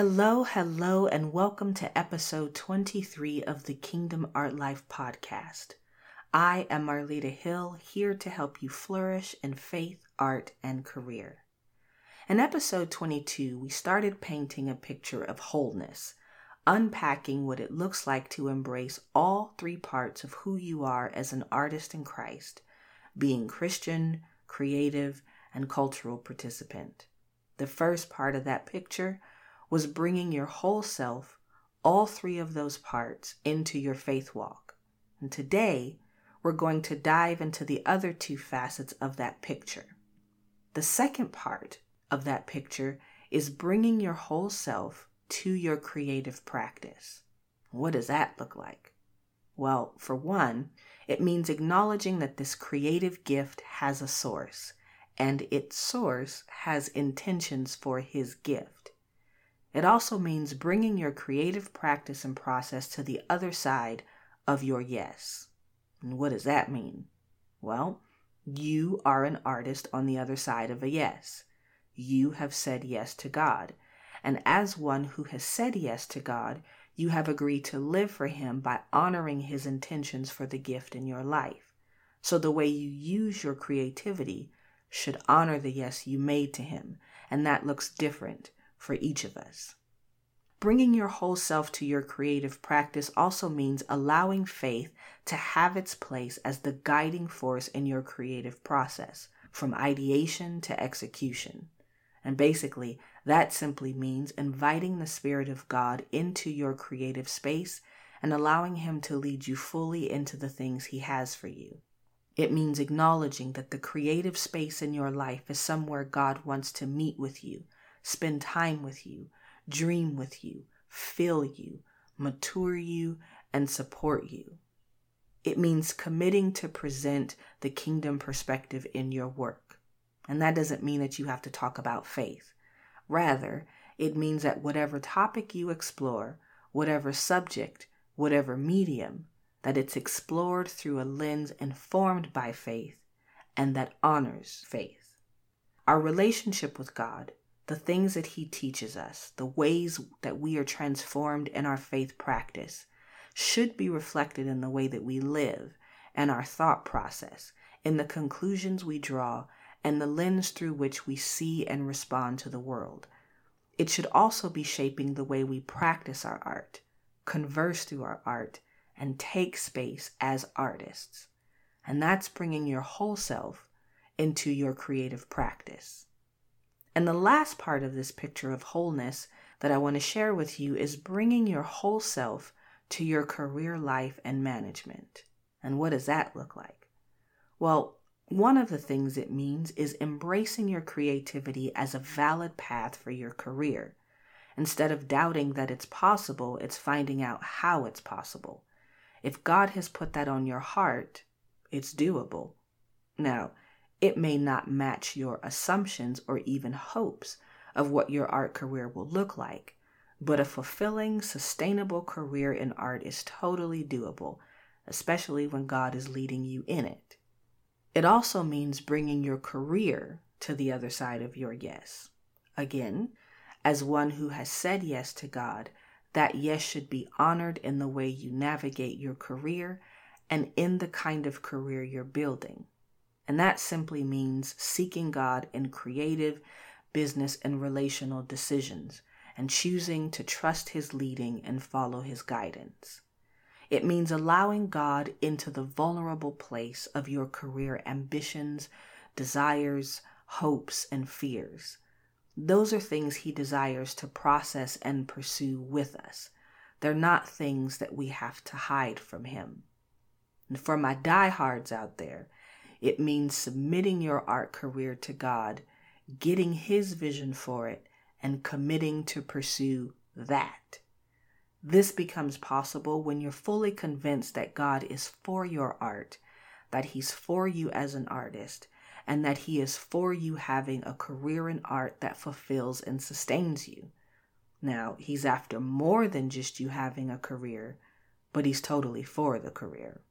Hello, hello, and welcome to episode 23 of the Kingdom Art Life podcast. I am Marlita Hill, here to help you flourish in faith, art, and career. In episode 22, we started painting a picture of wholeness, unpacking what it looks like to embrace all three parts of who you are as an artist in Christ, being Christian, creative, and cultural participant. The first part of that picture was bringing your whole self, all three of those parts, into your faith walk. And today, we're going to dive into the other two facets of that picture. The second part of that picture is bringing your whole self to your creative practice. What does that look like? Well, for one, it means acknowledging that this creative gift has a source, and its source has intentions for his gift. It also means bringing your creative practice and process to the other side of your yes. And what does that mean? Well, you are an artist on the other side of a yes. You have said yes to God. And as one who has said yes to God, you have agreed to live for Him by honoring His intentions for the gift in your life. So the way you use your creativity should honor the yes you made to Him, and that looks different for each of us. Bringing your whole self to your creative practice also means allowing faith to have its place as the guiding force in your creative process, from ideation to execution. And basically, that simply means inviting the Spirit of God into your creative space and allowing Him to lead you fully into the things He has for you. It means acknowledging that the creative space in your life is somewhere God wants to meet with you, spend time with you, dream with you, fill you, mature you, and support you. It means committing to present the kingdom perspective in your work. And that doesn't mean that you have to talk about faith. Rather, it means that whatever topic you explore, whatever subject, whatever medium, that it's explored through a lens informed by faith and that honors faith. Our relationship with God the things that He teaches us, the ways that we are transformed in our faith practice, should be reflected in the way that we live and our thought process, in the conclusions we draw, and the lens through which we see and respond to the world. It should also be shaping the way we practice our art, converse through our art, and take space as artists. And that's bringing your whole self into your creative practice. And the last part of this picture of wholeness that I want to share with you is bringing your whole self to your career life and management. And what does that look like? Well, one of the things it means is embracing your creativity as a valid path for your career. Instead of doubting that it's possible, it's finding out how it's possible. If God has put that on your heart, it's doable. Now, it may not match your assumptions or even hopes of what your art career will look like, but a fulfilling, sustainable career in art is totally doable, especially when God is leading you in it. It also means bringing your career to the other side of your yes. Again, as one who has said yes to God, that yes should be honored in the way you navigate your career and in the kind of career you're building. And that simply means seeking God in creative, business, and relational decisions and choosing to trust His leading and follow His guidance. It means allowing God into the vulnerable place of your career ambitions, desires, hopes, and fears. Those are things He desires to process and pursue with us. They're not things that we have to hide from Him. And for my diehards out there, it means submitting your art career to God, getting His vision for it, and committing to pursue that. This becomes possible when you're fully convinced that God is for your art, that He's for you as an artist, and that He is for you having a career in art that fulfills and sustains you. Now, He's after more than just you having a career, but He's totally for the career.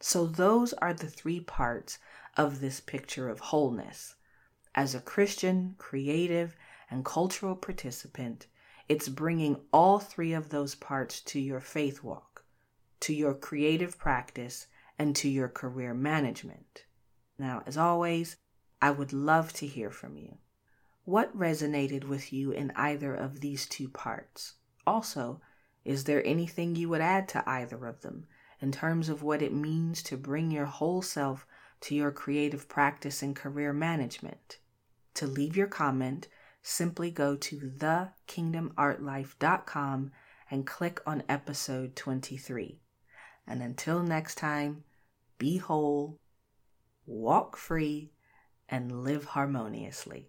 So, those are the three parts of this picture of wholeness. As a Christian, creative, and cultural participant, It's bringing all three of those parts to your faith walk, to your creative practice, and to your career management. Now, as always, I would love to hear from you. What resonated with you in either of these two parts? Also, is there anything you would add to either of them in terms of what it means to bring your whole self to your creative practice and career management? To leave your comment, simply go to thekingdomartlife.com and click on episode 23. And until next time, be whole, walk free, and live harmoniously.